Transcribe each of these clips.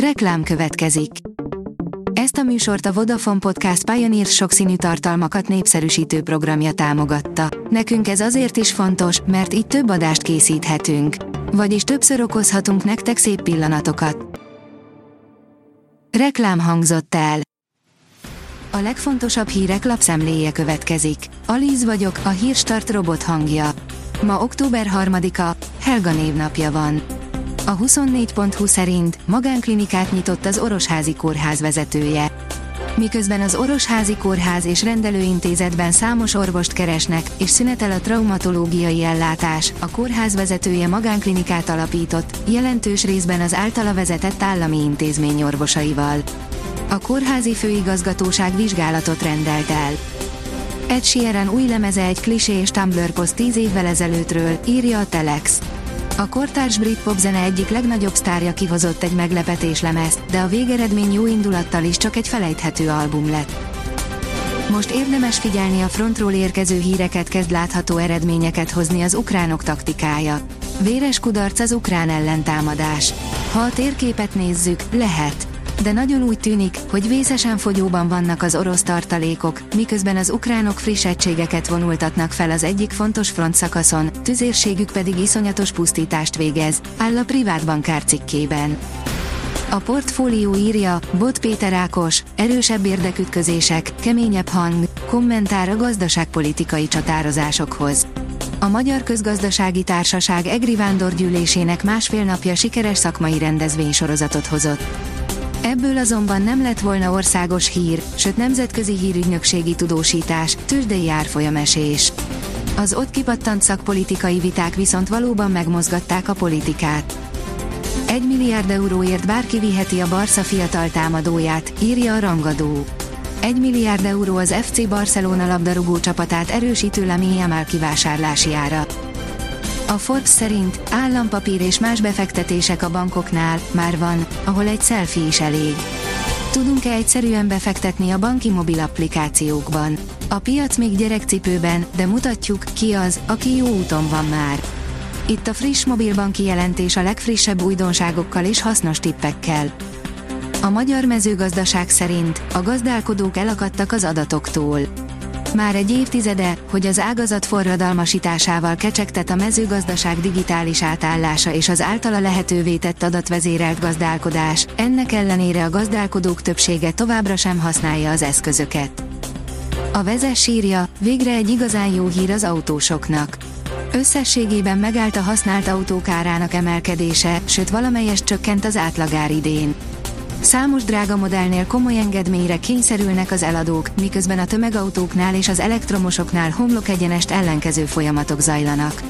Reklám következik. Ezt a műsort a Vodafone Podcast Pioneer sokszínű tartalmakat népszerűsítő programja támogatta. Nekünk ez azért is fontos, mert így több adást készíthetünk. Vagyis többször okozhatunk nektek szép pillanatokat. Reklám hangzott el. A legfontosabb hírek lapszemléje következik. Alíz vagyok, a hírstart robot hangja. Ma október 3-a, Helga névnapja van. A 24.20 szerint magánklinikát nyitott az Orosházi Kórház vezetője. Miközben az Orosházi Kórház és rendelőintézetben számos orvost keresnek, és szünetel a traumatológiai ellátás, a kórház vezetője magánklinikát alapított, jelentős részben az általa vezetett állami intézmény orvosaival. A kórházi főigazgatóság vizsgálatot rendelt el. Ed Sheeran új lemeze egy klisés Tumblr poszt 10 évvel ezelőttről, írja a Telex. A kortárs brit popzene egyik legnagyobb sztárja kihozott egy meglepetés lemezt, de a végeredmény jó indulattal is csak egy felejthető album lett. Most érdemes figyelni a frontról érkező híreket kezd látható eredményeket hozni az ukránok taktikája. Véres kudarc az ukrán ellentámadás. Ha a térképet nézzük, lehet de nagyon úgy tűnik, hogy vészesen fogyóban vannak az orosz tartalékok, miközben az ukránok friss egységeket vonultatnak fel az egyik fontos frontszakaszon, tüzérségük pedig iszonyatos pusztítást végez, áll a privát bankár cikkében. A portfólió írja, Bot Péter Ákos, erősebb érdekütközések, keményebb hang, kommentár a gazdaságpolitikai csatározásokhoz. A Magyar Közgazdasági Társaság EGRI vándorgyűlésének másfél napja sikeres szakmai rendezvénysorozatot hozott. Ebből azonban nem lett volna országos hír, sőt nemzetközi hírügynökségi tudósítás, tőzsdei árfolyamesés. Az ott kipattant szakpolitikai viták viszont valóban megmozgatták a politikát. Egy milliárd euróért bárki viheti a Barca fiatal támadóját, írja a rangadó. Egy milliárd euró az FC Barcelona labdarúgó csapatát erősítő Lamine Yamal kivásárlási ára. A Forbes szerint állampapír és más befektetések a bankoknál már van, ahol egy selfie is elég. Tudunk-e egyszerűen befektetni a banki mobil applikációkban? A piac még gyerekcipőben, de mutatjuk, ki az, aki jó úton van már. Itt a friss mobilbanki jelentés a legfrissebb újdonságokkal és hasznos tippekkel. A magyar mezőgazdaság szerint a gazdálkodók elakadtak az adatoktól már egy évtizede, hogy az ágazat forradalmasításával kecsegtet a mezőgazdaság digitális átállása és az általa lehetővé tett adatvezérelt gazdálkodás, ennek ellenére a gazdálkodók többsége továbbra sem használja az eszközöket. A vezes írja, végre egy igazán jó hír az autósoknak. Összességében megállt a használt autók árának emelkedése, sőt valamelyest csökkent az átlagár idén. Számos drága modellnél komoly engedményre kényszerülnek az eladók, miközben a tömegautóknál és az elektromosoknál homlok egyenest ellenkező folyamatok zajlanak.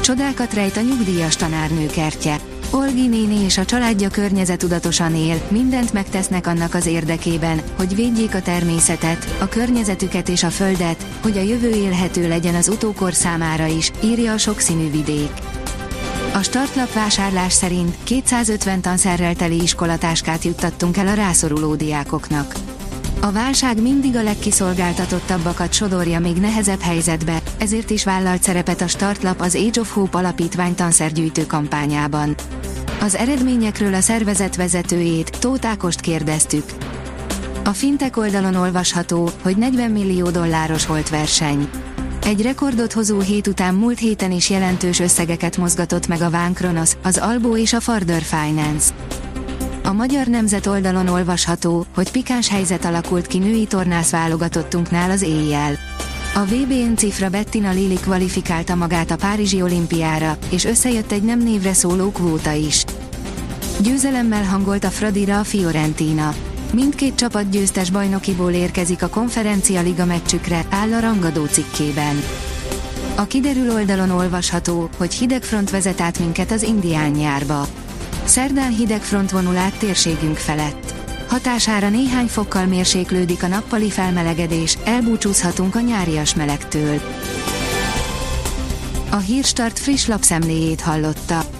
Csodákat rejt a nyugdíjas tanárnő kertje. Olgi néni és a családja környezetudatosan él, mindent megtesznek annak az érdekében, hogy védjék a természetet, a környezetüket és a földet, hogy a jövő élhető legyen az utókor számára is, írja a sokszínű vidék. A startlap vásárlás szerint 250 tanszerrel teli iskolatáskát juttattunk el a rászoruló diákoknak. A válság mindig a legkiszolgáltatottabbakat sodorja még nehezebb helyzetbe, ezért is vállalt szerepet a Startlap az Age of Hope alapítvány tanszergyűjtő kampányában. Az eredményekről a szervezet vezetőjét, Tóth Ákost kérdeztük. A fintek oldalon olvasható, hogy 40 millió dolláros volt verseny. Egy rekordot hozó hét után múlt héten is jelentős összegeket mozgatott meg a Ván Kronos, az Albo és a Farder Finance. A Magyar Nemzet oldalon olvasható, hogy pikáns helyzet alakult ki női tornász válogatottunknál az éjjel. A VBN cifra Bettina Lili kvalifikálta magát a Párizsi olimpiára, és összejött egy nem névre szóló kvóta is. Győzelemmel hangolt a Fradira a Fiorentina. Mindkét csapat győztes bajnokiból érkezik a konferencia liga meccsükre, áll a rangadó cikkében. A kiderül oldalon olvasható, hogy hidegfront vezet át minket az indián nyárba. Szerdán hidegfront vonul át térségünk felett. Hatására néhány fokkal mérséklődik a nappali felmelegedés, elbúcsúzhatunk a nyárias melegtől. A Hírstart friss lapszemléjét hallotta.